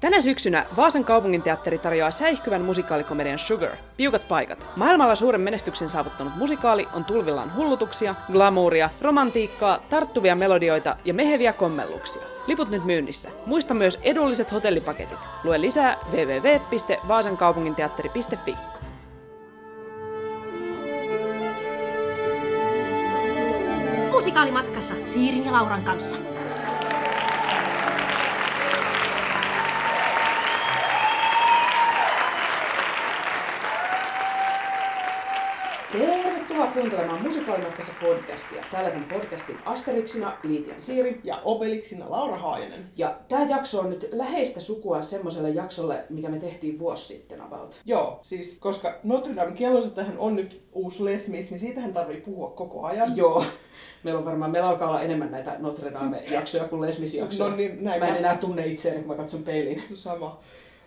Tänä syksynä Vaasan kaupunginteatteri tarjoaa säihkyvän musikaalikomedian Sugar, piukat paikat. Maailmalla suuren menestyksen saavuttanut musikaali on tulvillaan hullutuksia, glamouria, romantiikkaa, tarttuvia melodioita ja meheviä kommelluksia. Liput nyt myynnissä. Muista myös edulliset hotellipaketit. Lue lisää www.vaasankaupunginteatteri.fi. Musikaalimatkassa Siirin ja Lauran kanssa. Tervetuloa kuuntelemaan Musikaalimatkassa podcastia. Täällä tämän podcastin Asteriksina Liitian Siiri. Ja Obelixina Laura Haajanen. Ja tämä jakso on nyt läheistä sukua semmoiselle jaksolle, mikä me tehtiin vuosi sitten about. Joo, siis koska Notre Dame tähän on nyt uusi lesmis, niin siitähän tarvii puhua koko ajan. Joo. Meillä on varmaan, meillä alkaa olla enemmän näitä Notre Dame-jaksoja kuin lesmisjaksoja. No niin, näin mä en enää tunne itseäni, kun mä katson peiliin. Sama.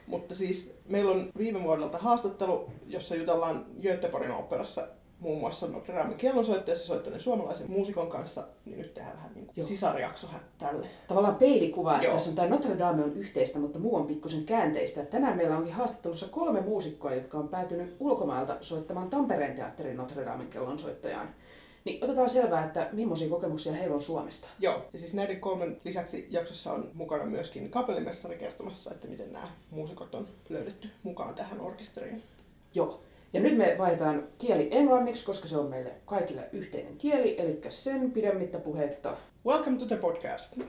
Mutta siis meillä on viime vuodelta haastattelu, jossa jutellaan Göteborgin operassa muun muassa Notre Damen kellonsoittajassa soittaneen suomalaisen muusikon kanssa, niin nyt tehdään vähän niin kuin sisarjakso tälle. Tavallaan peilikuva, että tässä on tämä Notre Dame on yhteistä, mutta muu on pikkusen käänteistä. Tänään meillä onkin haastattelussa kolme muusikkoa, jotka on päätynyt ulkomailta soittamaan Tampereen teatterin Notre Damen kellonsoittajaan. Niin otetaan selvää, että millaisia kokemuksia heillä on Suomesta. Joo, ja siis näiden kolmen lisäksi jaksossa on mukana myöskin kapellimestari kertomassa, että miten nämä muusikot on löydetty mukaan tähän orkesteriin. Joo. Ja nyt me vaihdetaan kieli englanniksi, koska se on meille kaikille yhteinen kieli, eli sen pidemmittä puhetta. Welcome to the podcast.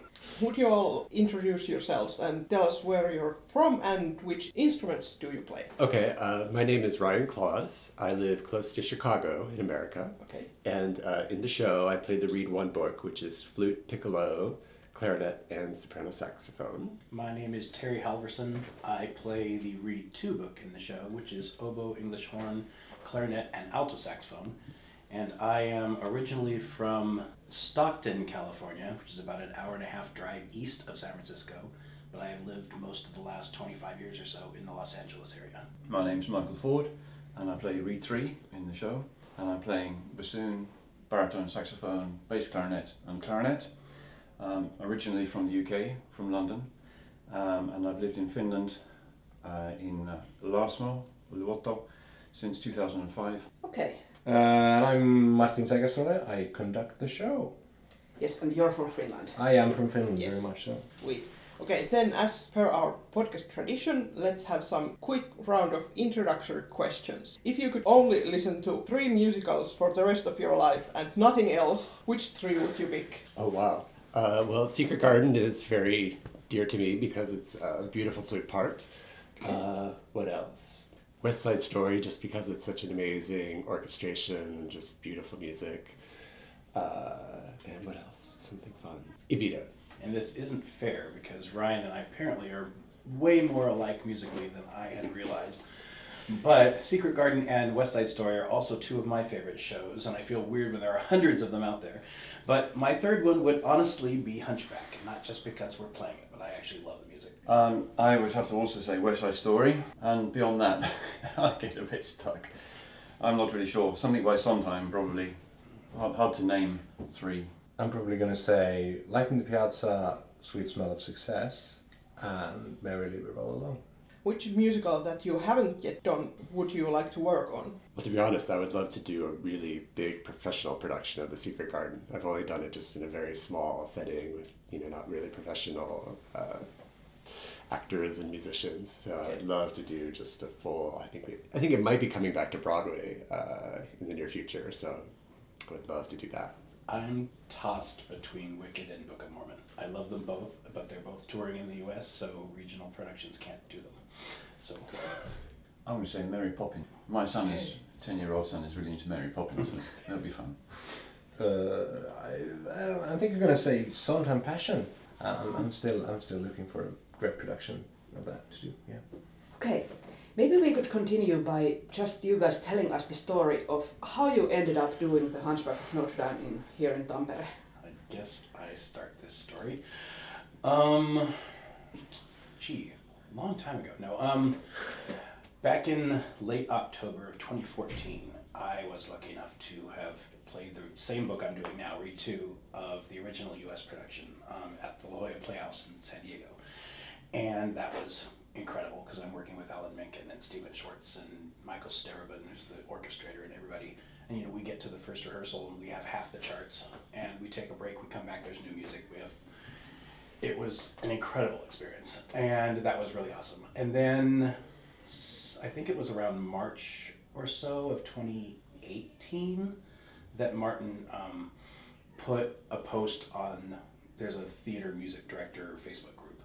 Would you all introduce yourselves and tell us where you're from and which instruments do you play? Okay, uh, my name is Ryan Claus. I live close to Chicago in America. Okay. And uh, in the show, I play the Reed One book, which is flute, piccolo, clarinet, and soprano saxophone. My name is Terry Halverson. I play the Reed 2 book in the show, which is oboe, English horn, clarinet, and alto saxophone. And I am originally from Stockton, California, which is about an hour and a half drive east of San Francisco. But I have lived most of the last 25 years or so in the Los Angeles area. My name's Michael Ford, and I play Reed 3 in the show. And I'm playing bassoon, baritone saxophone, bass clarinet, and clarinet. Um, originally from the UK, from London, um, and I've lived in Finland, uh, in uh, Larsmo, Luoto, since 2005. Okay. Uh, and I'm Martin Segerstråle. I conduct the show. Yes, and you're from Finland. I am from Finland, Yes. very much so. Sweet. Okay, then as per our podcast tradition, let's have some quick round of introductory questions. If you could only listen to three musicals for the rest of your life and nothing else, which three would you pick? Oh, wow. Uh, well, Secret Garden is very dear to me because it's a beautiful flute part. Uh, what else? West Side Story, just because it's such an amazing orchestration and just beautiful music. Uh, and what else? Something fun. Evita. And this isn't fair because Ryan and I apparently are way more alike musically than I had realized. But Secret Garden and West Side Story are also two of my favorite shows, and I feel weird when there are hundreds of them out there. But my third one would honestly be Hunchback, and not just because we're playing it, but I actually love the music. Um, I would have to also say West Side Story, and beyond that, I get a bit stuck. I'm not really sure. Something by Sondheim, probably. Hard, hard to name three. I'm probably gonna say Light in the Piazza, Sweet Smell of Success, and Merrily We Roll Along. Which musical that you haven't yet done would you like to work on? Well, to be honest, I would love to do a really big professional production of The Secret Garden. I've only done it just in a very small setting with, you know, not really professional uh, actors and musicians. So I'd love to do just a full. I think it, I think it might be coming back to Broadway uh, in the near future. So I would love to do that. I'm tossed between Wicked and Book of Mormon. I love them both, but they're both touring in the US, so regional productions can't do them. So I'm going to say Mary Poppins. My son is, 10 year old son is really into Mary Poppins, and that'll be fun. Uh, I, I- I think you're gonna say Sondheim Passion. Um, I'm still I'm still looking for a great production of that to do. Yeah. Okay, maybe we could continue by just you guys telling us the story of how you ended up doing the Hunchback of Notre Dame in here in Tampere. I guess I start this story. Um, gee, long time ago. No, um, back in late October of 2014, I was lucky enough to have played the same book I'm doing now, reed two, of the original U.S. production um, at the La Jolla Playhouse in San Diego. and that was incredible because I'm working with Alan Menken and Stephen Schwartz and Michael Starobin, who's the orchestrator and everybody. And you know, we get to the first rehearsal and we have half the charts, and we take a break. We come back. There's new music. We have. It was an incredible experience, and that was really awesome. And then, I think it was around March or so of 2018 that Martin um, put a post on. There's a theater music director Facebook group,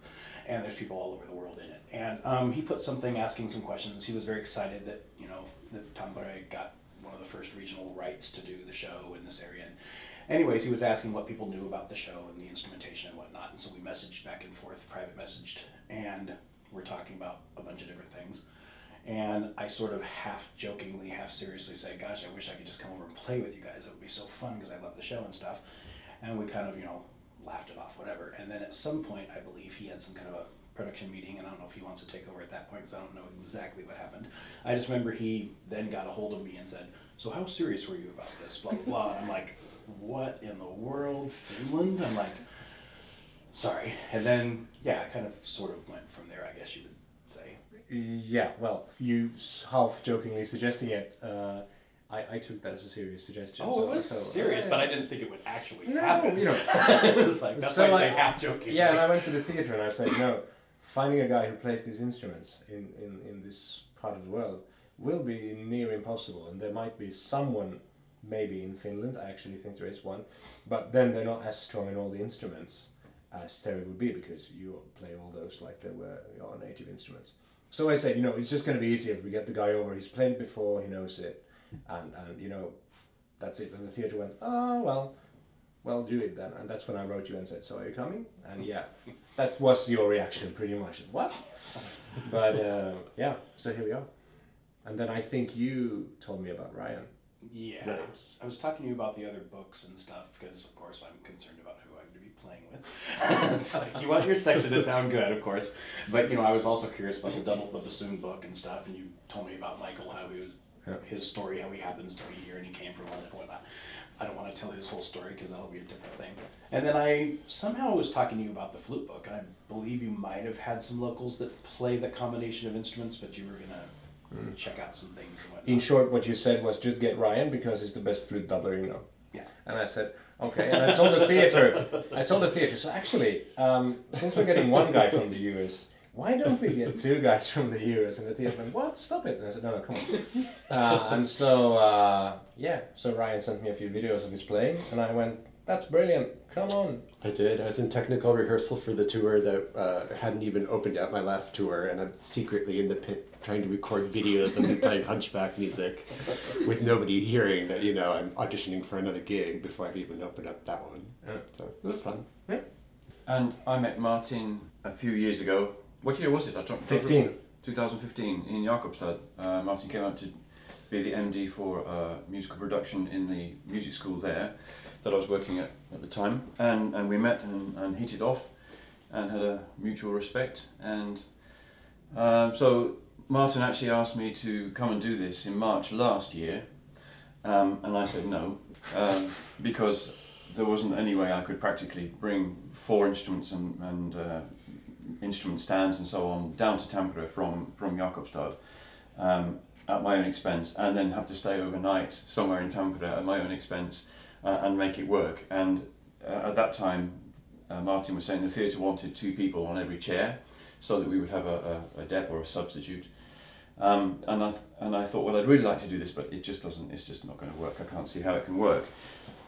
and there's people all over the world in it. And um, he put something asking some questions. He was very excited that you know that Tampere got one of the first regional rights to do the show in this area. And anyways, he was asking what people knew about the show and the instrumentation and whatnot. And so we messaged back and forth, private messaged, and we're talking about a bunch of different things. And I sort of half jokingly, half seriously said, Gosh, I wish I could just come over and play with you guys. It would be so fun because I love the show and stuff. And we kind of, you know, laughed it off, whatever. And then at some point, I believe he had some kind of a production meeting, and I don't know if he wants to take over at that point because I don't know exactly what happened. I just remember he then got a hold of me and said, So, how serious were you about this? Blah, blah, blah. And I'm like, What in the world? Finland? I'm like, Sorry. And then, yeah, I kind of sort of went from there, I guess you would say. Yeah, well, you half jokingly suggesting it. Uh, I, I took that as a serious suggestion. Oh, so- it was so- serious, yeah. but I didn't think it would actually No, happen. you know. it was like that's So why I say half joking. Yeah, and I went to the theater and I said, no, finding a guy who plays these instruments in, in, in this part of the world will be near impossible. And there might be someone, maybe in Finland, I actually think there is one, but then they're not as strong in all the instruments as Terry would be because you play all those like they were your native instruments. So I said, you know, it's just going to be easier if we get the guy over. He's played it before, he knows it, and, and you know, that's it. And the theater went, oh, well, well, do it then. And that's when I wrote you and said, so are you coming? And yeah, that was your reaction pretty much. What? But uh, yeah, so here we are. And then I think you told me about Ryan. Yeah, Right. I was talking to you about the other books and stuff because, of course, I'm concerned about who I'm going to be playing with. it's like you want your section to sound good, of course, but you know, I was also curious about the double the Bassoon book and stuff, and you told me about Michael, how he was, his story, how he happens to be here and he came from London and whatnot. I don't want to tell his whole story because that'll be a different thing. And then I somehow was talking to you about the flute book, and I believe you might have had some locals that play the combination of instruments, but you were gonna check out some things and. In short, what you said was just get Ryan because he's the best flute doubler you know. Yeah. And I said, okay. And I told the theater, I told the theater, so actually, um, since we're getting one guy from the US, why don't we get two guys from the US? And the theater went, what? Stop it. And I said, no, no, come on. Uh, and so, uh, yeah, so Ryan sent me a few videos of his playing, and I went, that's brilliant. Come on. I did. I was in technical rehearsal for the tour that uh, hadn't even opened yet, my last tour, and I'm secretly in the pit trying to record videos of me playing Hunchback music with nobody hearing that, you know, I'm auditioning for another gig before I've even opened up that one. Yeah. So it was fun. Yeah. And I met Martin a few years ago. What year was it? I don't 15. 2015 in Jakobstad. Uh, Martin came out to be the MD for uh, musical production in the music school there that I was working at at the time. And, and we met and, and hit it off and had a mutual respect. And um, so Martin actually asked me to come and do this in March last year. Um, and I said no, um, because there wasn't any way I could practically bring four instruments and, and uh, instrument stands and so on down to Tampere from, from Jakobstad um, at my own expense and then have to stay overnight somewhere in Tampere at my own expense uh, and make it work. And uh, at that time, uh, Martin was saying the theatre wanted two people on every chair so that we would have a, a, a dep or a substitute. Um, and I th- and I thought, well, I'd really like to do this, but it just doesn't. It's just not going to work. I can't see how it can work.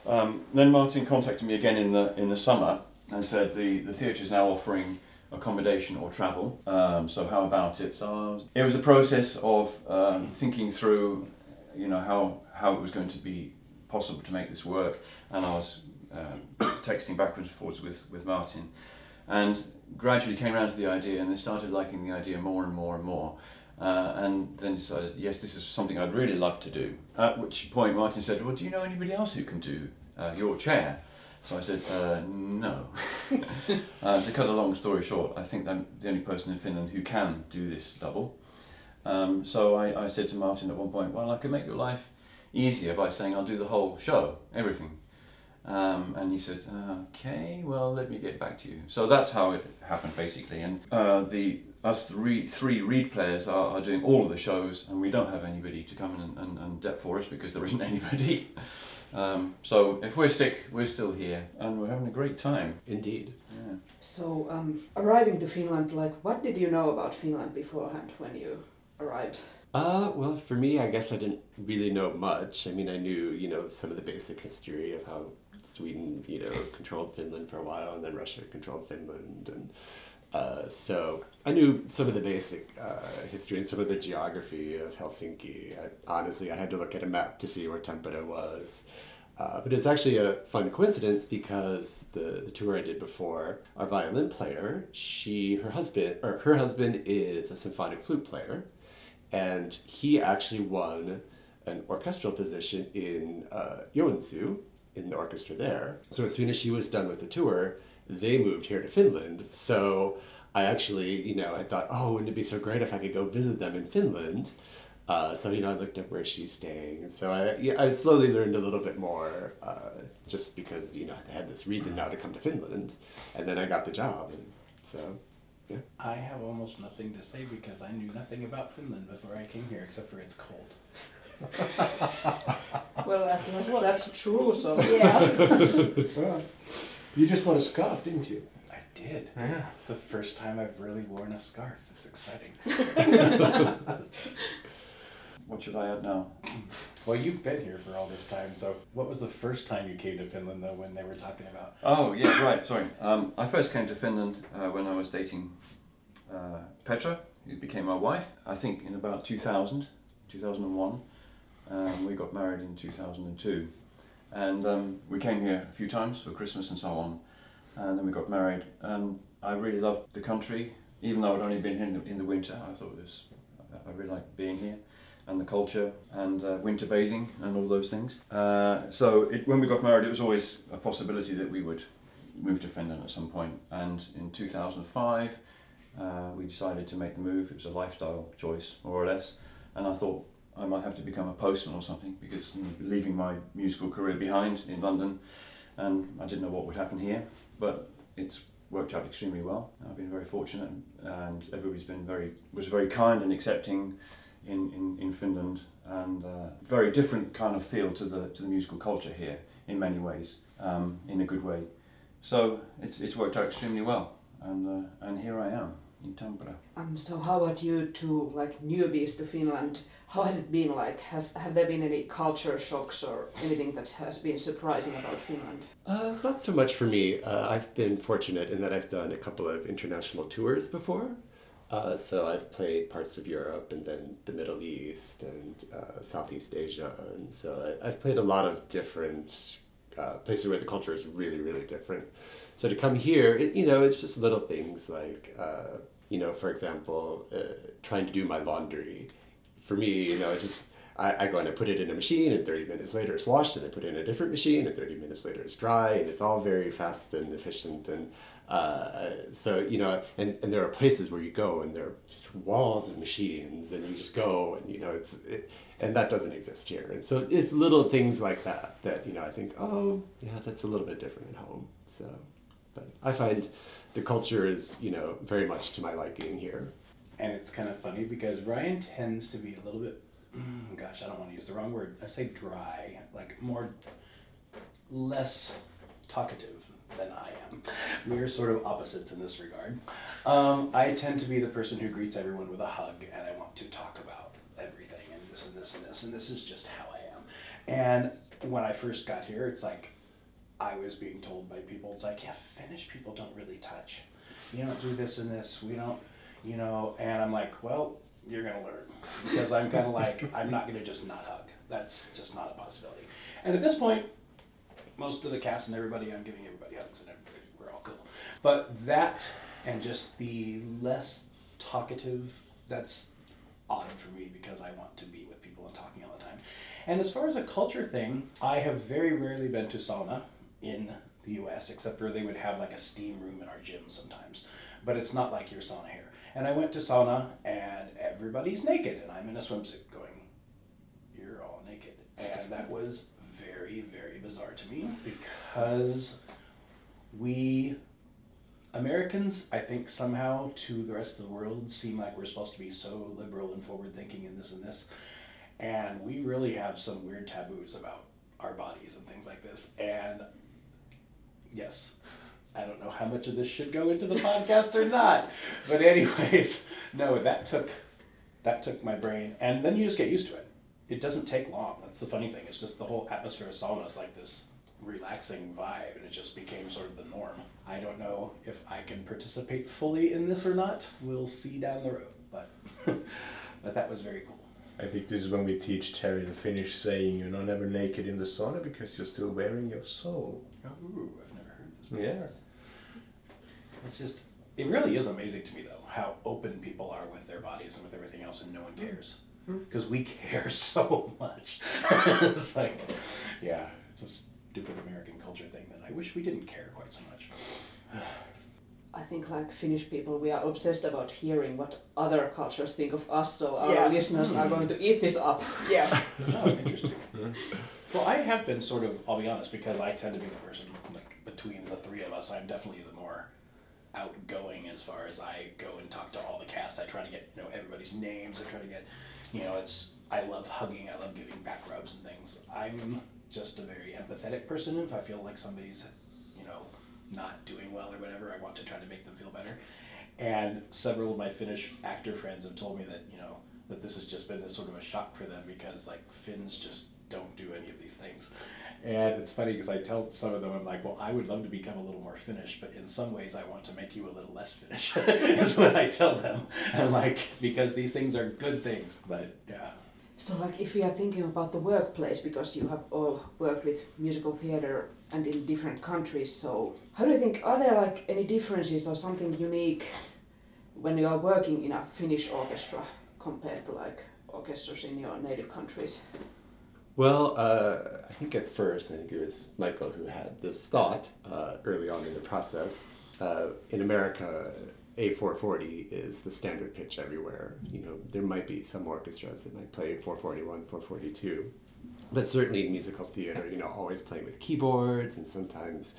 Um, then Martin contacted me again in the in the summer and said the the theatre is now offering accommodation or travel. Um, so how about it? So it was a process of um, thinking through, you know, how how it was going to be possible to make this work, and I was uh, texting backwards and forwards with with Martin, and gradually came around to the idea, and they started liking the idea more and more and more. Uh, and then decided, yes, this is something I'd really love to do. At which point Martin said, well, do you know anybody else who can do uh, your chair? So I said, uh, no. uh, to cut a long story short, I think I'm the only person in Finland who can do this double. Um, so I, I said to Martin at one point, well, I could make your life easier by saying I'll do the whole show, everything. Um, and he said, "Okay, well, let me get back to you." So that's how it happened, basically. And uh, the us three three reed players are, are doing all of the shows, and we don't have anybody to come in and, and, and dep for us because there isn't anybody. Um, so if we're sick, we're still here, and we're having a great time. Indeed. Yeah. So, um, arriving to Finland, like, what did you know about Finland beforehand when you arrived? Uh, well, for me, I guess I didn't really know much. I mean, I knew, you know, some of the basic history of how Sweden, you know, controlled Finland for a while, and then Russia controlled Finland, and uh, so I knew some of the basic uh, history and some of the geography of Helsinki. I, honestly, I had to look at a map to see where Tampere was. Uh, but it's actually a fun coincidence because the, the tour I did before, our violin player, she her husband or her husband is a symphonic flute player, and he actually won an orchestral position in uh, in the orchestra there. So as soon as she was done with the tour, they moved here to Finland. So I actually, you know, I thought, oh, wouldn't it be so great if I could go visit them in Finland? Uh, so you know, I looked up where she's staying. So I, yeah, I slowly learned a little bit more, uh, just because you know I had this reason now to come to Finland, and then I got the job, and so yeah. I have almost nothing to say because I knew nothing about Finland before I came here, except for it's cold. Well, at least that's true, so. Yeah. You just bought a scarf, didn't you? I did. Yeah. It's the first time I've really worn a scarf. It's exciting. What should I add now? Well, you've been here for all this time, so what was the first time you came to Finland, though, when they were talking about? Oh yeah, right. Sorry. Um, I first came to Finland uh, when I was dating uh, Petra, who became my wife. I think in about 2000, 2001. Um, we got married in 2002, and um, we came here a few times for Christmas and so on, and then we got married. And I really loved the country, even though I'd only been here in the, in the winter. I thought it was, I really liked being here and the culture and uh, winter bathing and all those things. Uh, so it, when we got married, it was always a possibility that we would move to Finland at some point. And in 2005, uh, we decided to make the move. It was a lifestyle choice, more or less. And I thought I might have to become a postman or something because leaving my musical career behind in London, and I didn't know what would happen here. But it's worked out extremely well. I've been very fortunate, and everybody's been very was very kind and accepting in, in, in Finland, and uh, very different kind of feel to the to the musical culture here in many ways, um, in a good way. So it's it's worked out extremely well, and uh, and here I am in Tampere. Um, so how about you two, like newbies to Finland? How has it been like? Have have there been any culture shocks or anything that has been surprising about Finland? Uh, not so much for me. Uh, I've been fortunate in that I've done a couple of international tours before. Uh, so I've played parts of Europe and then the Middle East and uh, Southeast Asia. And so I, I've played a lot of different uh, places where the culture is really, really different. So to come here, it, you know, it's just little things like, uh, you know, for example, uh, trying to do my laundry. For me, you know, it's just I, I go and I put it in a machine, and 30 minutes later it's washed, and I put it in a different machine, and 30 minutes later it's dry, and it's all very fast and efficient. And uh, so, you know, and, and there are places where you go, and there are just walls of machines, and you just go, and, you know, it's, it, and that doesn't exist here. And so it's little things like that that, you know, I think, oh, yeah, that's a little bit different at home. So, but I find the culture is, you know, very much to my liking here. And it's kind of funny because Ryan tends to be a little bit, mm, gosh, I don't want to use the wrong word. I say dry, like more, less talkative than I am. We're sort of opposites in this regard. Um, I tend to be the person who greets everyone with a hug, and I want to talk about everything and this and this and this, and this is just how I am. And when I first got here, it's like I was being told by people, it's like, yeah, Finnish people don't really touch. You don't do this and this. We don't, you know. And I'm like, well, you're gonna learn because I'm kind of like, I'm not gonna just not hug. That's just not a possibility. And at this point, most of the cast and everybody, I'm giving everybody hugs and everybody, we're all cool. But that and just the less talkative, that's odd for me because I want to be with people and talking all the time. And as far as a culture thing, I have very rarely been to sauna in the US, except for they would have like a steam room in our gym sometimes. But it's not like your sauna here. And I went to sauna and everybody's naked and I'm in a swimsuit going, You're all naked. And that was very, very bizarre to me because we Americans, I think somehow to the rest of the world seem like we're supposed to be so liberal and forward thinking and this and this. And we really have some weird taboos about our bodies and things like this. And yes, I don't know how much of this should go into the podcast or not. But anyways, no, that took that took my brain and then you just get used to it. It doesn't take long. That's the funny thing. It's just the whole atmosphere of sauna is like this relaxing vibe and it just became sort of the norm. I don't know if I can participate fully in this or not. We'll see down the road, but but that was very cool. I think this is when we teach Terry the Finnish saying, you're not ever naked in the sauna because you're still wearing your soul. Ooh, Yeah. It's just it really is amazing to me though how open people are with their bodies and with everything else and no one hmm. cares. Hmm. Because we care so much. it's like yeah, it's a stupid American culture thing that I wish we didn't care quite so much. I think like Finnish people, we are obsessed about hearing what other cultures think of us, so our Yeah. listeners are hmm. going to eat this up. Yeah. Oh, interesting. well, I have been sort of, I'll be honest, because I tend to be the person, like, between the three of us, I'm definitely the more outgoing as far as I go and talk to all the cast. I try to get, you know, everybody's names. I try to get, you know, it's, I love hugging, I love giving back rubs and things. I'm just a very empathetic person. If I feel like somebody's, you know, not doing well or whatever, I want to try to make them feel better. And several of my Finnish actor friends have told me that, you know, that this has just been this sort of a shock for them because like Finns just don't do any of these things. And it's funny because I tell some of them, I'm like, well, I would love to become a little more Finnish, but in some ways I want to make you a little less Finnish, is what I tell them. And like, because these things are good things. But yeah. So, like, if we are thinking about the workplace, because you have all worked with musical theater and in different countries, so how do you think? Are there like any differences or something unique when you are working in a Finnish orchestra compared to like orchestras in your native countries? Well, uh, I think at first, I think it was Michael who had this thought uh, early on in the process. Uh, in America, A440 is the standard pitch everywhere. You know, there might be some orchestras that might play 441, 442, but certainly in musical theater, you know, always playing with keyboards and sometimes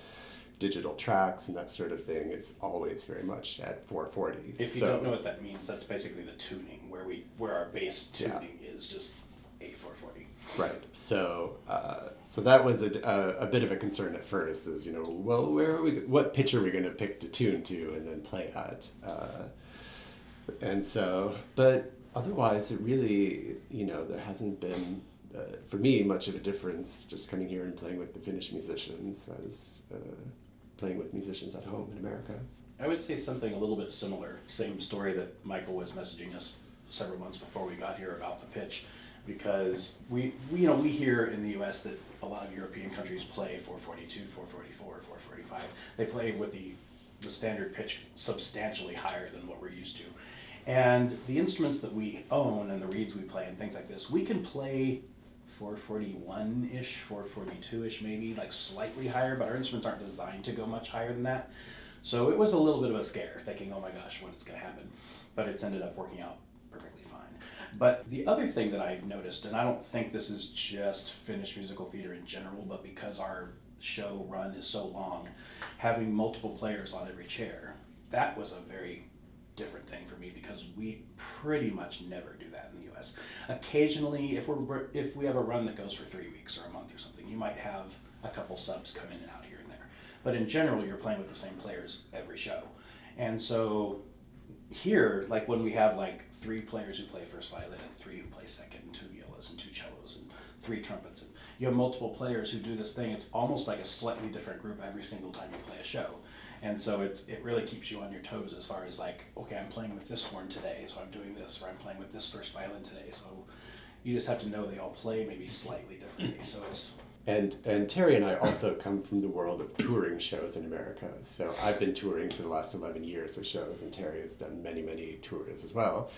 digital tracks and that sort of thing. It's always very much at 440. If you So- don't know what that means, that's basically the tuning where we where our bass Yeah. tuning is just A440. Right. So, uh, so that was a, a, a bit of a concern at first. Is you know, well, where are we? What pitch are we going to pick to tune to and then play at? Uh, and so, but otherwise, it really, you know, there hasn't been uh, for me much of a difference just coming here and playing with the Finnish musicians as uh, playing with musicians at home in America. I would say something a little bit similar. Same story that Michael was messaging us several months before we got here about the pitch, because we, we you know we hear in the U.S. that a lot of European countries play 442, 444, 445. They play with the the standard pitch substantially higher than what we're used to, and the instruments that we own and the reeds we play and things like this, we can play 441 ish, 442 ish, maybe like slightly higher, but our instruments aren't designed to go much higher than that. So it was a little bit of a scare, thinking, oh my gosh, when it's going to happen. But it's ended up working out. But the other thing that I've noticed, and I don't think this is just Finnish musical theater in general, but because our show run is so long, having multiple players on every chair, that was a very different thing for me because we pretty much never do that in the U.S. Occasionally, if we're if we have a run that goes for three weeks or a month or something, you might have a couple subs come in and out here and there. But in general, you're playing with the same players every show, and so here, like when we have like three players who play first violin and three who play second, and two violas and two cellos and three trumpets, and you have multiple players who do this thing. It's almost like a slightly different group every single time you play a show, and so it's it really keeps you on your toes as far as like okay, I'm playing with this horn today, so I'm doing this, or I'm playing with this first violin today, so you just have to know they all play maybe slightly differently. So it's And and Terry and I also come from the world of touring shows in America. So I've been touring for the last eleven years with shows, and Terry has done many many tours as well.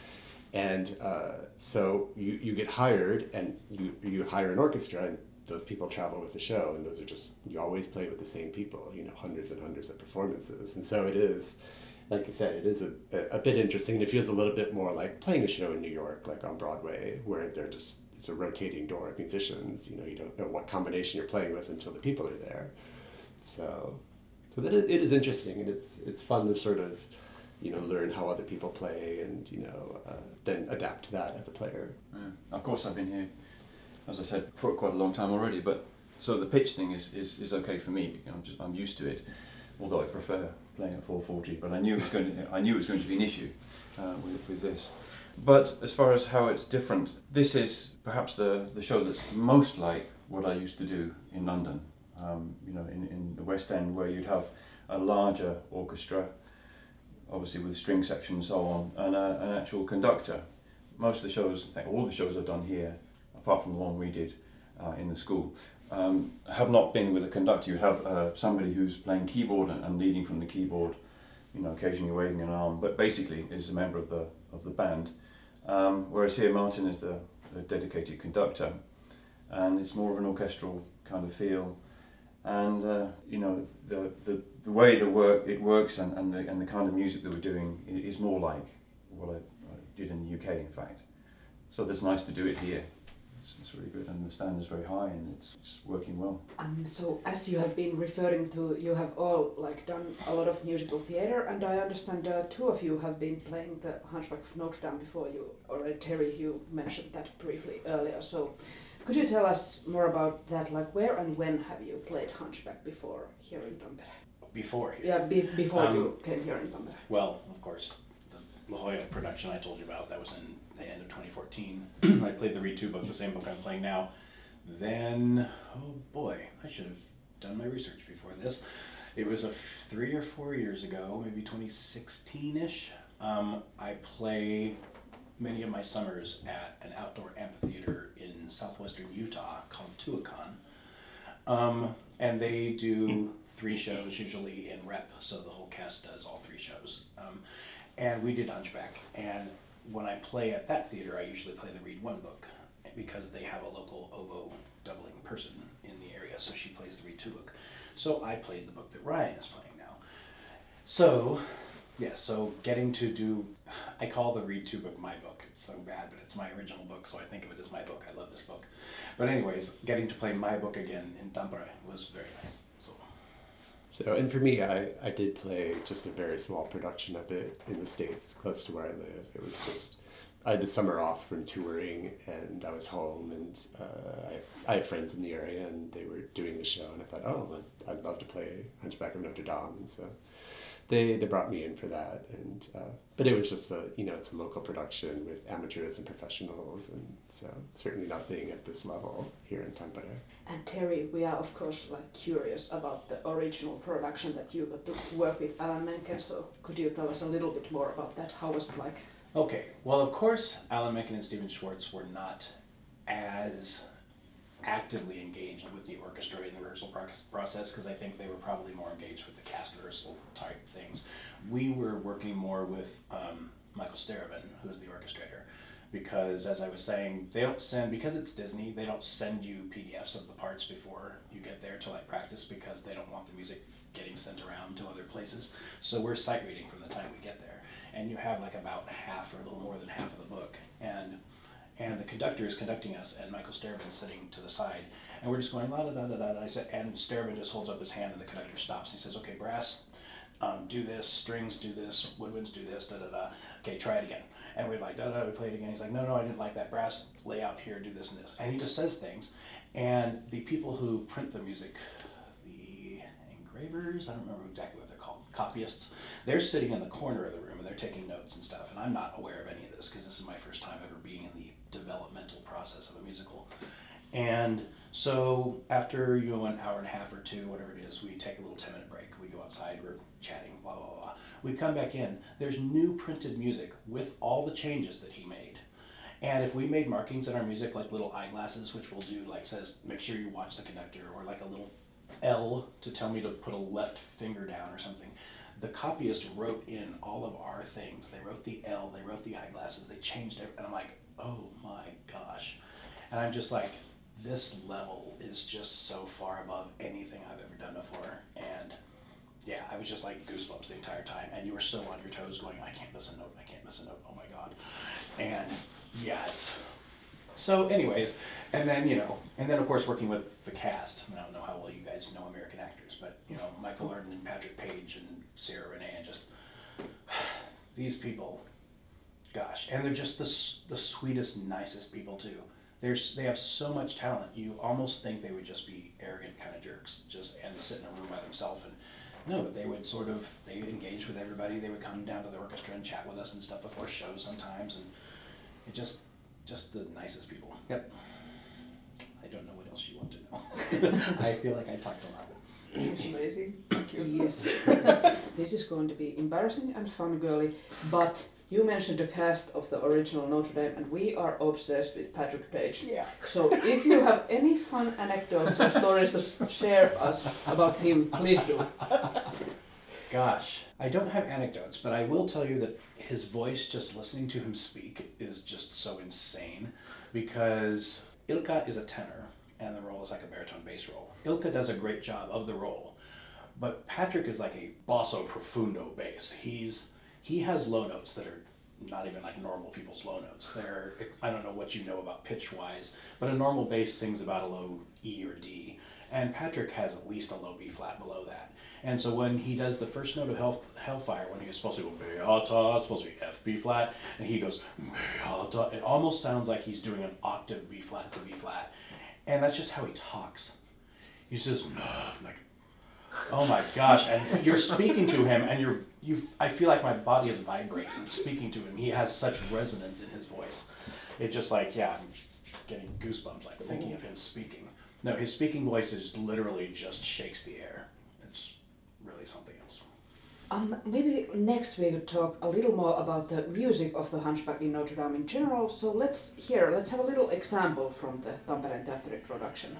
And uh, so you, you get hired, and you you hire an orchestra, and those people travel with the show, and those are just you always play with the same people. You know, hundreds and hundreds of performances, and so it is. Like I said, it is a, a bit interesting. It feels a little bit more like playing a show in New York, like on Broadway, where they're just it's a rotating door of musicians. You know, you don't know what combination you're playing with until the people are there. so so that it, it is interesting and it's it's fun to sort of you know learn how other people play and you know uh, then adapt to that as a player. Yeah. Of course, I've been here, as I said, for quite a long time already. But so the pitch thing is, is, is okay for me because I'm just I'm used to it. Although I prefer playing at 440, but I knew it was going to I knew it was going to be an issue uh, with with this. But as far as how it's different, this is perhaps the, the show that's most like what I used to do in London. Um, you know, in, in the West End, where you'd have a larger orchestra, obviously with string section and so on, and a, an actual conductor. Most of the shows, I think all the shows I've done here, apart from the one we did uh, in the school, um, have not been with a conductor. You have uh, somebody who's playing keyboard and, and leading from the keyboard, you know, occasionally waving an arm, but basically is a member of the of the band. Um, whereas here, Martin is the, the dedicated conductor, and it's more of an orchestral kind of feel. And uh, you know the, the the way the work it works and, and the and the kind of music that we're doing is more like what I, I did in the UK, in fact. So it's nice to do it here. It's, it's really good, and the standard is very high, and it's, it's working well. Um, so as you have been referring to, you have all like done a lot of musical theater, and I understand uh, two of you have been playing the Hunchback of Notre Dame before you, already Terry, you mentioned that briefly earlier. So could you tell us more about that? Like where and when have you played Hunchback before here in Tampere? Before here. Yeah, be, before Um, you came here in Tampere. Well, of course, the La Jolla production I told you about, that was in the end of 2014. I played the Reed 2 book, the same book I'm playing now. Then, oh boy, I should have done my research before this. It was a f- three or four years ago, maybe 2016 ish. Um, I play many of my summers at an outdoor amphitheater in southwestern Utah called Tuacahn. Um, and they do three shows usually in rep, so the whole cast does all three shows. Um, and we did Hunchback, and when I play at that theater, I usually play the Reed One book because they have a local oboe doubling person in the area, so she plays the Reed Two book. So I played the book that Ryan is playing now. So, yeah, so getting to do, I call the Reed Two book my book. It's so bad, but it's my original book, so I think of it as my book. I love this book. But anyways, getting to play my book again in Tampere was very nice. So So, and for me, I, I did play just a very small production of it in the States, close to where I live. It was just, I had the summer off from touring and I was home and uh, I, I have friends in the area and they were doing the show and I thought, oh, I'd love to play Hunchback of Notre Dame. And so they, they brought me in for that. And, uh, but it was just a, you know, it's a local production with amateurs and professionals. And so certainly nothing at this level here in Tampere. And Terry, we are of course like curious about the original production that you got to work with Alan Menken. So could you tell us a little bit more about that? How was it like? Okay, well, of course, Alan Menken and Stephen Schwartz were not as actively engaged with the orchestra in the rehearsal process because I think they were probably more engaged with the cast rehearsal type things. We were working more with um, Michael Starobin, who is the orchestrator, because as I was saying, they don't send because it's Disney. They don't send you PDFs of the parts before you get there to like practice because they don't want the music getting sent around to other places. So we're sight reading from the time we get there, and you have like about half or a little more than half of the book, and and the conductor is conducting us, and Michael Starobin sitting to the side, and we're just going la da da da da. da. I said, and Starobin just holds up his hand, and the conductor stops. He says, "Okay, brass, um, do this. Strings, do this. Woodwinds, do this. Da da da. Okay, try it again." And we're like, "Da da." da. We play it again. He's like, "No, no, I didn't like that brass layout here. Do this and this." And he just says things, and the people who print the music, the engravers, I don't remember exactly what they're called, copyists, they're sitting in the corner of the room and they're taking notes and stuff. And I'm not aware of any of this because this is my first time ever being in the developmental process of a musical. And so after you know an hour and a half or two, whatever it is, we take a little ten minute break. We go outside, we're chatting, blah blah blah. We come back in. There's new printed music with all the changes that he made. And if we made markings in our music like little eyeglasses, which we'll do like says make sure you watch the conductor, or like a little L to tell me to put a left finger down or something. The copyist wrote in all of our things. They wrote the L, they wrote the eyeglasses, they changed it, and I'm like, oh my gosh. And I'm just like, this level is just so far above anything I've ever done before. And yeah, I was just like goosebumps the entire time. And you were so on your toes going, I can't miss a note, I can't miss a note, oh my God. And yeah, it's. So, anyways, and then you know, and then of course working with the cast. I don't know how well you guys know American actors, but you know Michael Arden and Patrick Page and Ciara Renée and just these people. Gosh, and they're just the the sweetest, nicest people too. There's they have so much talent. You almost think they would just be arrogant kind of jerks, just and sit in a room by themselves. And no, but they would sort of they engage with everybody. They would come down to the orchestra and chat with us and stuff before shows sometimes, and it just just the nicest people. Yep. I don't know what else you want to know. I feel like I talked a lot. It's amazing. Thank you. Yes. this is going to be embarrassing and fun, girly. But you mentioned the cast of the original Notre Dame, and we are obsessed with Patrick Page. Yeah. So if you have any fun anecdotes or stories to share us about him, please do. Gosh, I don't have anecdotes, but I will tell you that his voice, just listening to him speak, is just so insane because Ilkka is a tenor and the role is like a baritone bass role. Ilkka does a great job of the role, but Patrick is like a basso profundo bass. He's he has low notes that are not even like normal people's low notes. They're I don't know what you know about pitch wise, but a normal bass sings about a low E or D, and Patrick has at least a low B flat below that. And so when he does the first note of Hell, Hellfire, when he was supposed to go Beata, it's supposed to be F B flat, and he goes Beata, it almost sounds like he's doing an octave B flat to B flat, and that's just how he talks. He says like, oh my gosh, and you're speaking to him, and you're you. I feel like my body is vibrating speaking to him. He has such resonance in his voice. It's just like yeah, I'm getting goosebumps like thinking of him speaking. No, his speaking voice is literally just shakes the air. It's really something else. Um, maybe next we could talk a little more about the music of the Hunchback in Notre Dame in general. So let's hear, let's have a little example from the Tampere Teatteri production.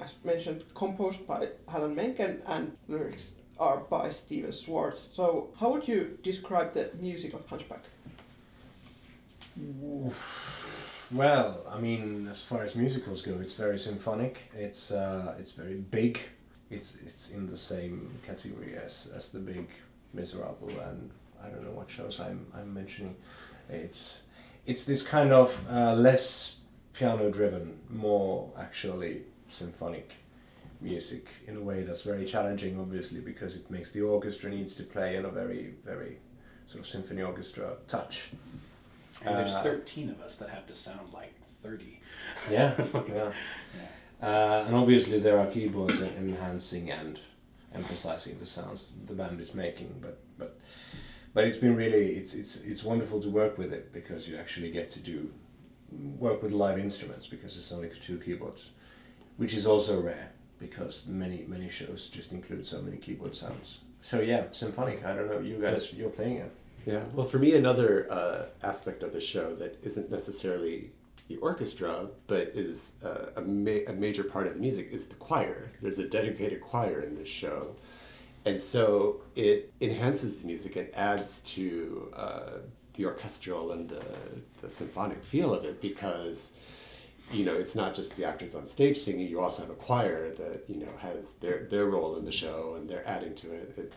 As mentioned, composed by Alan Menken and lyrics are by Stephen Schwartz. So how would you describe the music of Hunchback? Well, I mean, as far as musicals go, it's very symphonic. It's uh, it's very big. It's it's in the same category as, as the big Miserable and I don't know what shows I'm I'm mentioning. It's it's this kind of uh, less piano driven, more actually symphonic music in a way that's very challenging, obviously, because it makes the orchestra needs to play in a very very sort of symphony orchestra touch. And there's Uh, 13 of us that have to sound like 30. Yeah, yeah. Uh, and obviously there are keyboards enhancing and emphasizing the sounds the band is making, but but but it's been really it's it's it's wonderful to work with it because you actually get to do work with live instruments because it's only two keyboards, which is also rare because many many shows just include so many keyboard sounds. So yeah, symphonic. I don't know. You guys, you're playing it. Yeah, well, for me, another uh, aspect of the show that isn't necessarily the orchestra, but is uh, a, ma- a major part of the music is the choir. There's a dedicated choir in this show. And so it enhances the music and adds to uh, the orchestral and the, the symphonic feel of it because, you know, it's not just the actors on stage singing, you also have a choir that, you know, has their, their role in the show and they're adding to it. it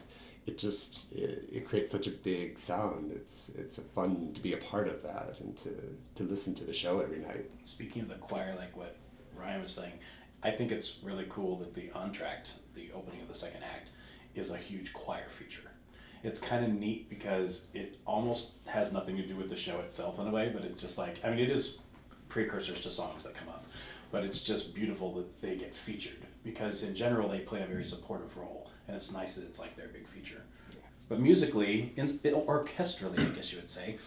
it just it, it creates such a big sound. It's it's fun to be a part of that and to, to listen to the show every night. Speaking of the choir, like what Ryan was saying, I think it's really cool that the entr'acte, the opening of the second act, is a huge choir feature. It's kind of neat because it almost has nothing to do with the show itself in a way, but it's just like, I mean, it is precursors to songs that come up, but it's just beautiful that they get featured because in general they play a very supportive role, and it's nice that it's like their big feature. But musically, in, orchestrally, I guess you would say,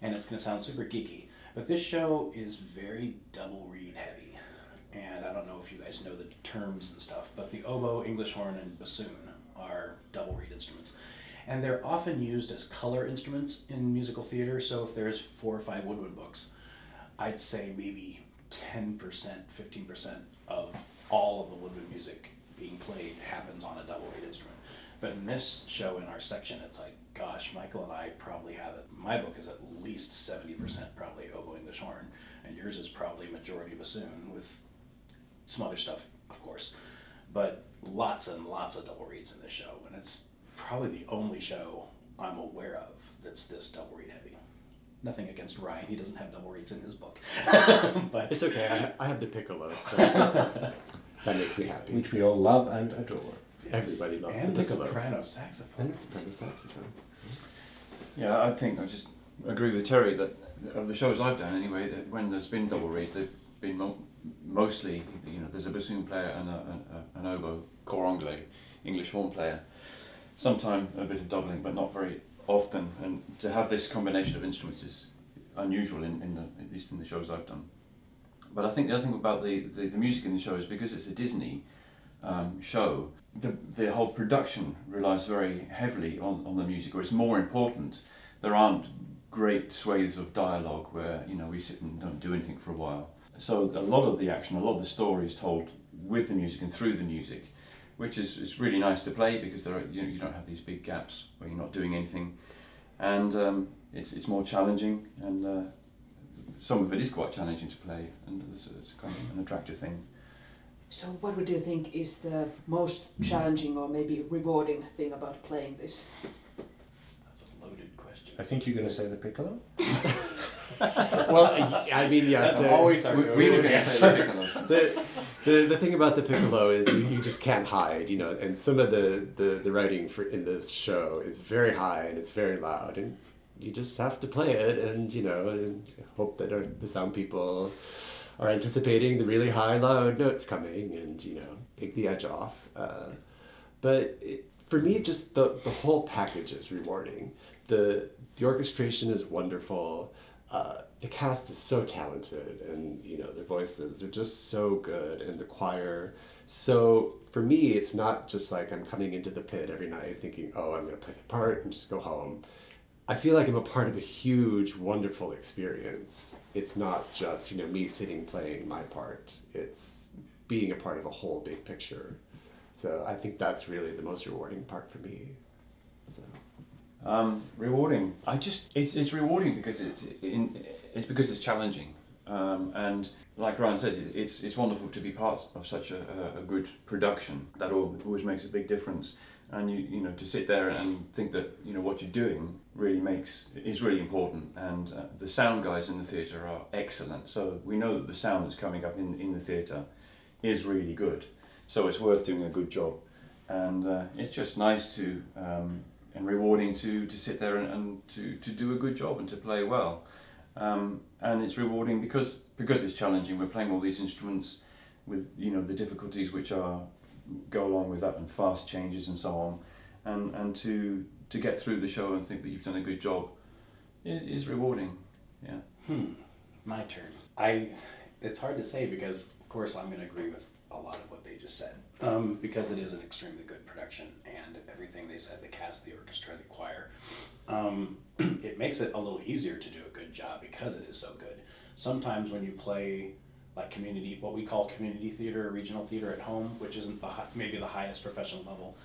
and it's going to sound super geeky, but this show is very double reed heavy. And I don't know if you guys know the terms and stuff, but the oboe, English horn, and bassoon are double reed instruments. And they're often used as color instruments in musical theater. So if there's four or five woodwind books, I'd say maybe 10%, 15% of all of the woodwind music being played happens on a double reed instrument. But in this show, in our section, it's like, gosh, Michael and I probably have it. My book is at least 70% probably oboe English horn, and yours is probably majority bassoon with some other stuff, of course. But lots and lots of double reeds in this show, and it's probably the only show I'm aware of that's this double reed heavy. Nothing against Ryan, he doesn't have double reeds in his book. but It's okay. I, I have the piccolo, so that makes me happy. Which we all love and adore. Everybody loves and the the piccolo. soprano saxophone. And the soprano saxophone. Yeah, I think I just agree with Terry that of the shows I've done anyway, that when there's been double reeds, they've been mo- mostly, you know, there's a bassoon player and a, a, a, an oboe cor anglais, English horn player. Sometime a bit of doubling, but not very often. And to have this combination of instruments is unusual in, in the, at least in the shows I've done. But I think the other thing about the, the, the music in the show is because it's a Disney um, show, the, the whole production relies very heavily on, on the music, or it's more important. There aren't great swathes of dialogue where you know we sit and don't do anything for a while. So a lot of the action, a lot of the story is told with the music and through the music, which is, is really nice to play because there are, you, know, you don't have these big gaps where you're not doing anything, and um, it's, it's more challenging and uh, some of it is quite challenging to play and it's, it's kind of an attractive thing. So, what would you think is the most challenging or maybe rewarding thing about playing this? That's a loaded question. I think you're going to say the piccolo. well, I- I mean, yeah. That's so always our We, we go-to were going to say the piccolo. the, the the thing about the piccolo is you, you just can't hide, you know. And some of the, the the writing for in this show is very high and it's very loud, and you just have to play it, and you know, and hope that the sound people are anticipating the really high, loud notes coming, and you know, take the edge off. Uh, but it, for me, just the the whole package is rewarding. the The orchestration is wonderful. Uh, the cast is so talented, and you know their voices are just so good, and the choir. So for me, it's not just like I'm coming into the pit every night thinking, "Oh, I'm going to play a part and just go home." I feel like I'm a part of a huge, wonderful experience. It's not just you know me sitting playing my part. It's being a part of a whole big picture. So I think that's really the most rewarding part for me. So Um, rewarding. I just it's, it's rewarding because it's in, it's because it's challenging, um, and like Ryan says, it, it's it's wonderful to be part of such a, a, a good production. That always makes a big difference, and you you know to sit there and think that you know what you're doing really makes is really important. And uh, the sound guys in the theatre are excellent, so we know that the sound that's coming up in in the theatre is really good. So it's worth doing a good job, and uh, it's just nice to. Um, and rewarding to, to sit there and, and to, to do a good job and to play well. Um, and it's rewarding because because it's challenging. We're playing all these instruments with you know the difficulties which are go along with that and fast changes and so on, and and to to get through the show and think that you've done a good job is, is rewarding. Yeah. Hmm. My turn. I. It's hard to say because, of course, I'm going to agree with a lot of what they just said. Um, because it is an extremely good production and everything they said, the cast, the orchestra, the choir, um, it makes it a little easier to do a good job because it is so good. Sometimes when you play like community, what we call community theater or regional theater at home, which isn't the maybe the highest professional level,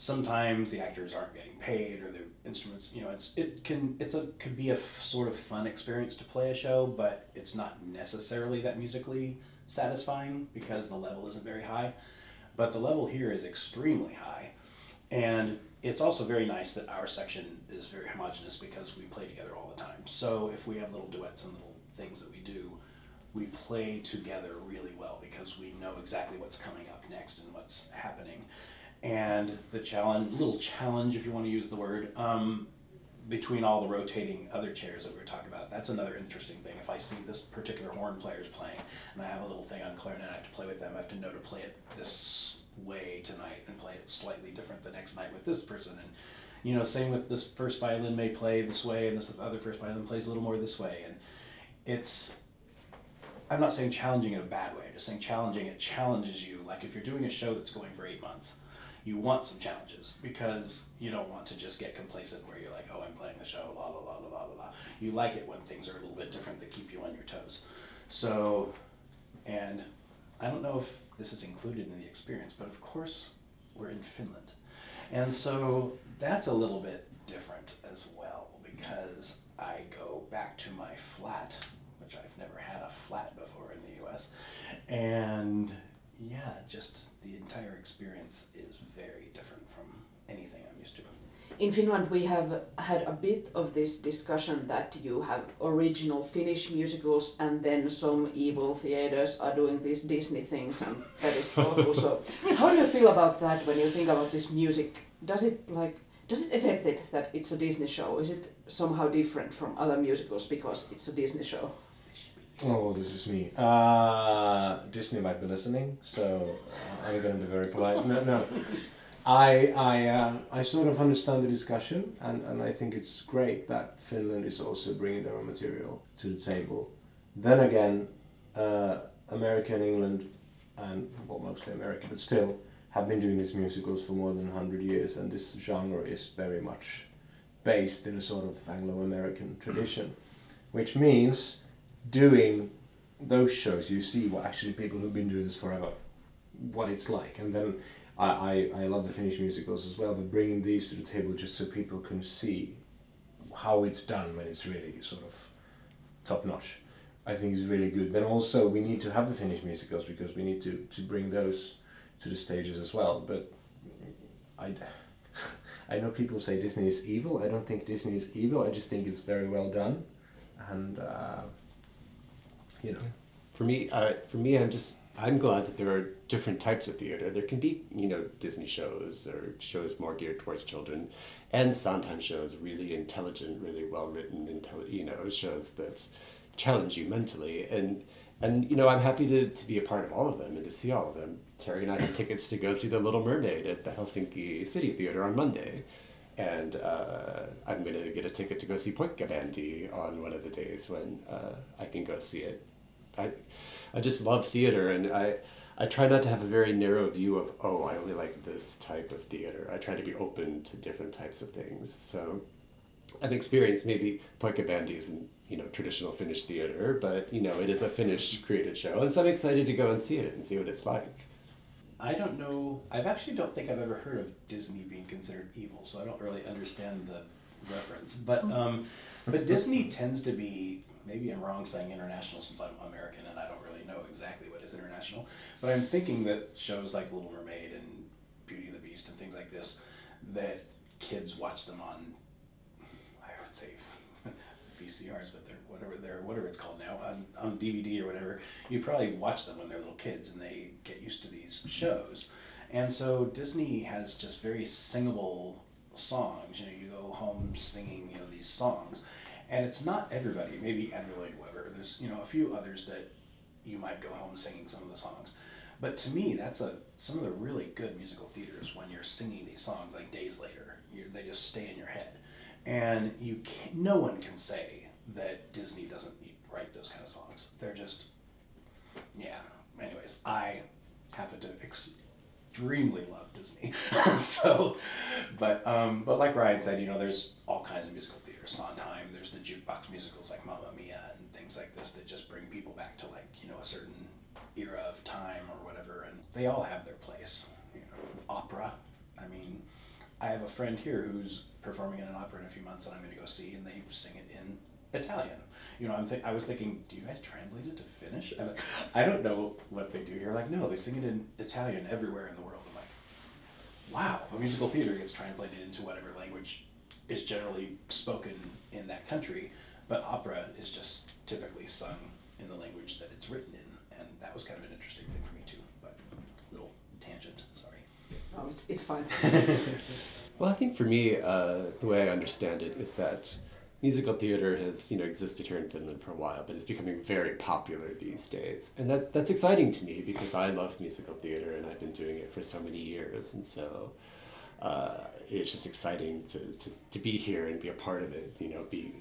sometimes the actors aren't getting paid or the instruments you know it's it can it's a could be a f- sort of fun experience to play a show but it's not necessarily that musically satisfying because the level isn't very high but the level here is extremely high. And it's also very nice that our section is very homogenous because we play together all the time. So if we have little duets and little things that we do we play together really well because we know exactly what's coming up next and what's happening. And the challenge, little challenge, if you want to use the word, um, between all the rotating other chairs that we were talking about. That's another interesting thing. If I see this particular horn player is playing, and I have a little thing on clarinet, I have to play with them. I have to know to play it this way tonight and play it slightly different the next night with this person and you know same with this first violin may play this way and this other first violin plays a little more this way and it's i'm not saying challenging in a bad way i'm just saying challenging it challenges you like if you're doing a show that's going for eight months you want some challenges because you don't want to just get complacent where you're like oh i'm playing the show la la la la la la you like it when things are a little bit different that keep you on your toes. So and i don't know if this is included in the experience but of course we're in finland. And so that's a little bit different as well because I go back to my flat, which I've never had a flat before in the US. And yeah, just the entire experience is very different from anything I'm used to. In Finland, we have had a bit of this discussion that you have original Finnish musicals, and then some evil theaters are doing these Disney things, and that is awful. so, how do you feel about that when you think about this music? Does it like does it affect it that it's a Disney show? Is it somehow different from other musicals because it's a Disney show? Oh, this is me. Uh, Disney might be listening, so I'm going to be very polite. No, no. I I uh, I sort of understand the discussion, and, and I think it's great that Finland is also bringing their own material to the table. Then again, uh, America and England, and well, mostly America, but still, have been doing these musicals for more than hundred years, and this genre is very much based in a sort of Anglo-American tradition, which means doing those shows, you see what actually people who've been doing this forever, what it's like, and then I, I, I love the Finnish musicals as well, but bringing these to the table just so people can see how it's done when it's really sort of top notch. I think is really good. Then also we need to have the Finnish musicals because we need to, to bring those to the stages as well. But I, I know people say Disney is evil. I don't think Disney is evil. I just think it's very well done, and uh, you know. For me, uh, for me, I'm just I'm glad that there are different types of theater. There can be, you know, Disney shows or shows more geared towards children, and Sondheim shows really intelligent, really well written, intelli- you know, shows that challenge you mentally. And and you know, I'm happy to, to be a part of all of them and to see all of them. Terry and I had tickets to go see The Little Mermaid at the Helsinki City Theater on Monday. And uh, I'm going to get a ticket to go see Poikkiabändi on one of the days when uh, I can go see it. I, I just love theater, and I, I try not to have a very narrow view of oh I only like this type of theater. I try to be open to different types of things. So, I've experienced maybe Poikkiabändi isn't you know traditional Finnish theater, but you know it is a Finnish created show, and so I'm excited to go and see it and see what it's like. I don't know. I actually don't think I've ever heard of Disney being considered evil, so I don't really understand the reference. But um, but Disney tends to be maybe I'm wrong saying international since I'm American and I don't really know exactly what is international. But I'm thinking that shows like Little Mermaid and Beauty and the Beast and things like this that kids watch them on I would say VCRs, but they're whatever they're whatever it's called now on, on DVD or whatever. You probably watch them when they're little kids and they get used to these shows. And so Disney has just very singable songs. You know, you go home singing you know these songs, and it's not everybody. Maybe Andrew Webber. There's you know a few others that you might go home singing some of the songs. But to me, that's a some of the really good musical theaters when you're singing these songs like days later. they just stay in your head, and you can, no one can say that Disney doesn't write those kind of songs. They're just yeah. Anyways, I happen to extremely love Disney. so, but um, but like Ryan said, you know, there's all kinds of musical. Sondheim. There's the jukebox musicals like Mamma Mia and things like this that just bring people back to like you know a certain era of time or whatever, and they all have their place. You know, opera. I mean, I have a friend here who's performing in an opera in a few months, and I'm going to go see, and they sing it in Italian. You know, I'm th- I was thinking, do you guys translate it to Finnish? Like, I don't know what they do here. Like, no, they sing it in Italian everywhere in the world. I'm like, wow, a musical theater gets translated into whatever language is generally spoken in that country, but opera is just typically sung in the language that it's written in, and that was kind of an interesting thing for me too. But little tangent, sorry. Oh, it's, it's fine. Well, I think for me, uh, the way I understand it is that musical theater has you know existed here in Finland for a while, but it's becoming very popular these days, and that that's exciting to me because I love musical theater and I've been doing it for so many years, and so uh, it's just exciting to, to, to be here and be a part of it. You know, be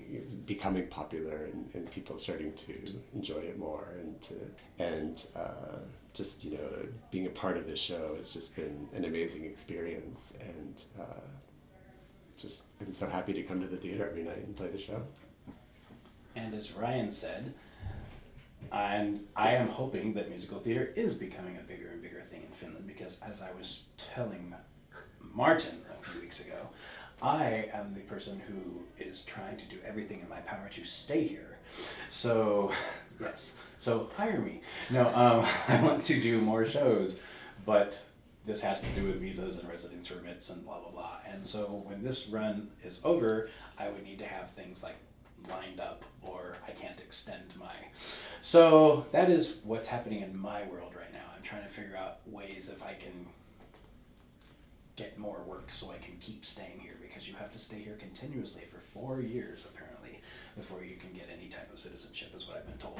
becoming popular and, and people starting to enjoy it more and to and uh, just you know being a part of this show has just been an amazing experience and. Uh, just I'm so happy to come to the theater every night and play the show. And as Ryan said, and I am hoping that musical theater is becoming a bigger and bigger thing in Finland because, as I was telling Martin a few weeks ago, I am the person who is trying to do everything in my power to stay here. So, yes, so hire me. No, um, I want to do more shows, but this has to do with visas and residence permits and blah blah blah. And so when this run is over, I would need to have things like lined up or I can't extend my. So that is what's happening in my world right now. I'm trying to figure out ways if I can get more work so I can keep staying here because you have to stay here continuously for four years apparently before you can get any type of citizenship is what I've been told.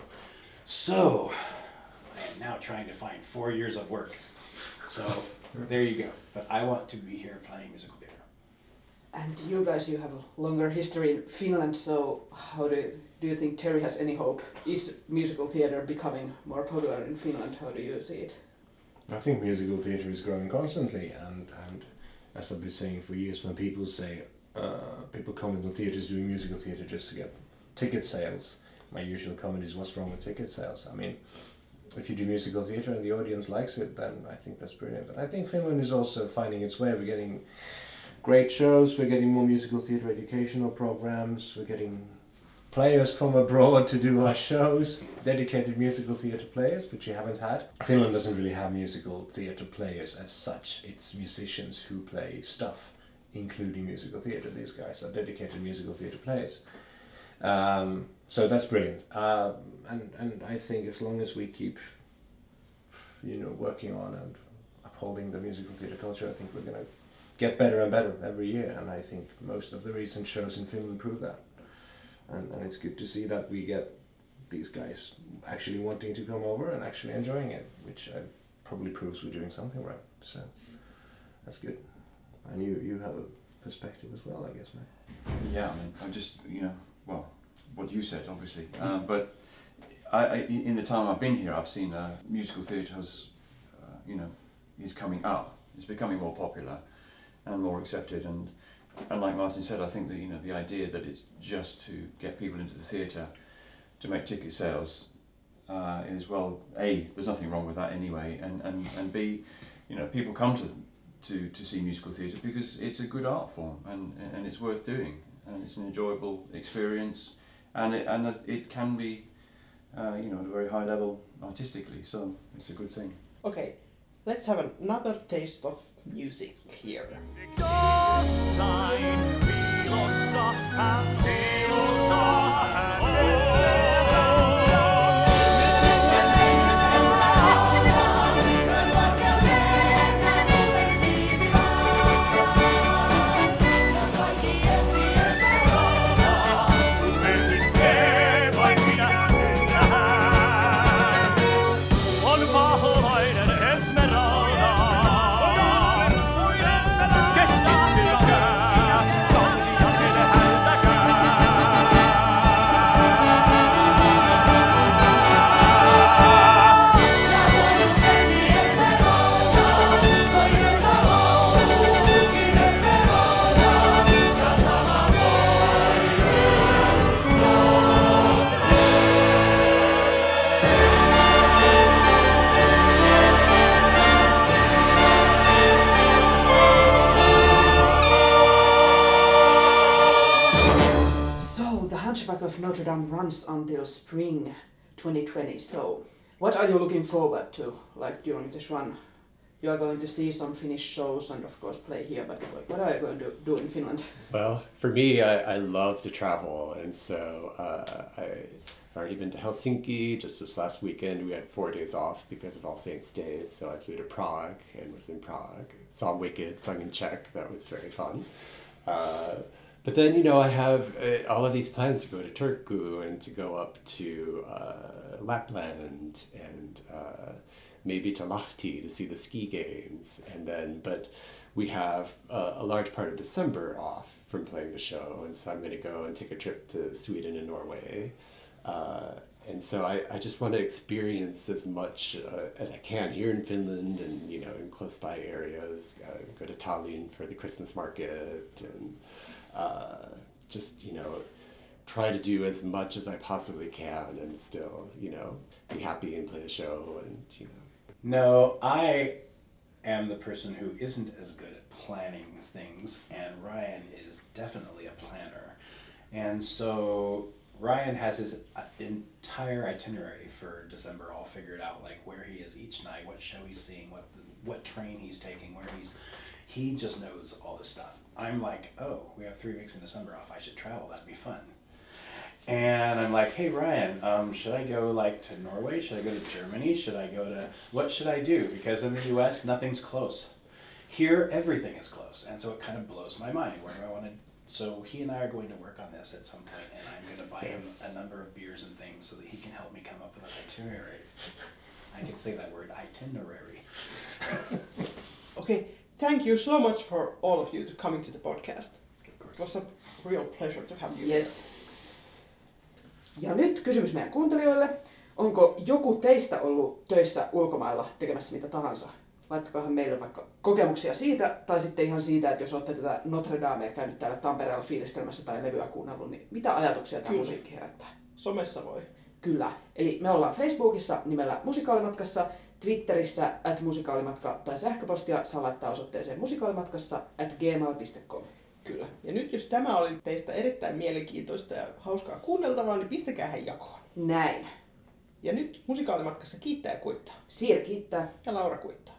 So I am now trying to find four years of work. So there you go. But I want to be here playing musical theater. And you guys, you have a longer history in Finland, so how do do you think Terry has any hope? Is musical theater becoming more popular in Finland? How do you see it? I think musical theatre is growing constantly, and, and as I've been saying for years, when people say uh, people come into theatres doing musical theatre just to get ticket sales, my usual comment is, "What's wrong with ticket sales?" I mean, if you do musical theatre and the audience likes it, then I think that's brilliant. I think Finland is also finding its way. We're getting great shows. We're getting more musical theatre educational programs. We're getting players from abroad to do our shows, dedicated musical theatre players, which you haven't had. Finland doesn't really have musical theatre players as such. It's musicians who play stuff, including musical theatre. These guys are dedicated musical theatre players. Um, so that's brilliant. Um, and, and I think as long as we keep, you know, working on and upholding the musical theatre culture, I think we're going to get better and better every year. And I think most of the recent shows in Finland prove that. And, and it's good to see that we get these guys actually wanting to come over and actually enjoying it, which uh, probably proves we're doing something right. So that's good. And you, you have a perspective as well, I guess, mate. Yeah, I mean, I just, you know, well, what you said, obviously. Um, but I, I, in the time I've been here, I've seen uh, musical theatre has, uh, you know, is coming up. It's becoming more popular and more accepted. And, and like Martin said, I think that you know the idea that it's just to get people into the theatre to make ticket sales uh, is well, a there's nothing wrong with that anyway, and and and b, you know, people come to to, to see musical theatre because it's a good art form and, and it's worth doing. And it's an enjoyable experience. And it, and it can be uh, you know at a very high level artistically. So it's a good thing. Okay, let's have another taste of music here. Runs until spring 2020. So, what are you looking forward to, like during this run? You are going to see some Finnish shows and, of course, play here, but what- are you going to do in Finland? Well, for me, I, I love to travel, and so uh, I've already been to Helsinki just this last weekend. We had four days off because of All Saints' Days, so I flew to Prague and was in Prague. Saw Wicked, sung in Czech. That was very fun. Uh, but then you know I have uh, all of these plans to go to Turku and to go up to uh, Lapland and uh, maybe to Lahti to see the ski games, and then but we have a large part of December off from playing the show, and so I'm going to go and take a trip to Sweden and Norway. Uh, and so I, I just want to experience as much uh, as I can here in Finland and you know in close by areas. Uh, go to Tallinn for the Christmas market and uh, just you know try to do as much as I possibly can and still you know be happy and play the show and you know No, I am the person who isn't as good at planning things, and Ryan is definitely a planner. And so Ryan has his uh, entire itinerary for December all figured out, like where he is each night, what show he's seeing, what the, what train he's taking, where he's. He just knows all this stuff. I'm like, oh, we have three weeks in December off. I should travel. That'd be fun. And I'm like, hey Ryan, um, should I go like to Norway? Should I go to Germany? Should I go to what should I do? Because in the U.S. nothing's close. Here everything is close, and so it kind of blows my mind. Where do I want to? So he and I are going to work on this at some point, and I'm going to buy Yes. him a number of beers and things so that he can help me come up with an itinerary. I can say that word itinerary. Okay, thank you so much for all of you to coming to the podcast. Of It was a real pleasure to have you Yes. Ja nyt kysymys meidän kuuntelijoille. Onko joku teistä ollut töissä ulkomailla tekemässä mitä tahansa? Laittakohan meille vaikka kokemuksia siitä, tai sitten ihan siitä, että jos olette tätä Notre Damea käynyt täällä Tampereella fiilistelmässä tai levyä kuunnellut, niin mitä ajatuksia tämä Kyllä. musiikki herättää? Somessa voi. Kyllä. Eli me ollaan Facebookissa nimellä Musikaalimatkassa, Twitterissä at musikaalimatka tai sähköpostia saa laittaa osoitteeseen musikaalimatkassa at gmail.com. Kyllä. Ja nyt jos tämä oli teistä erittäin mielenkiintoista ja hauskaa kuunneltavaa, niin pistäkää hän jakoon. Näin. Ja nyt musikaalimatkassa kiittää ja kuittaa. Siir kiittää. Ja Laura kuittaa.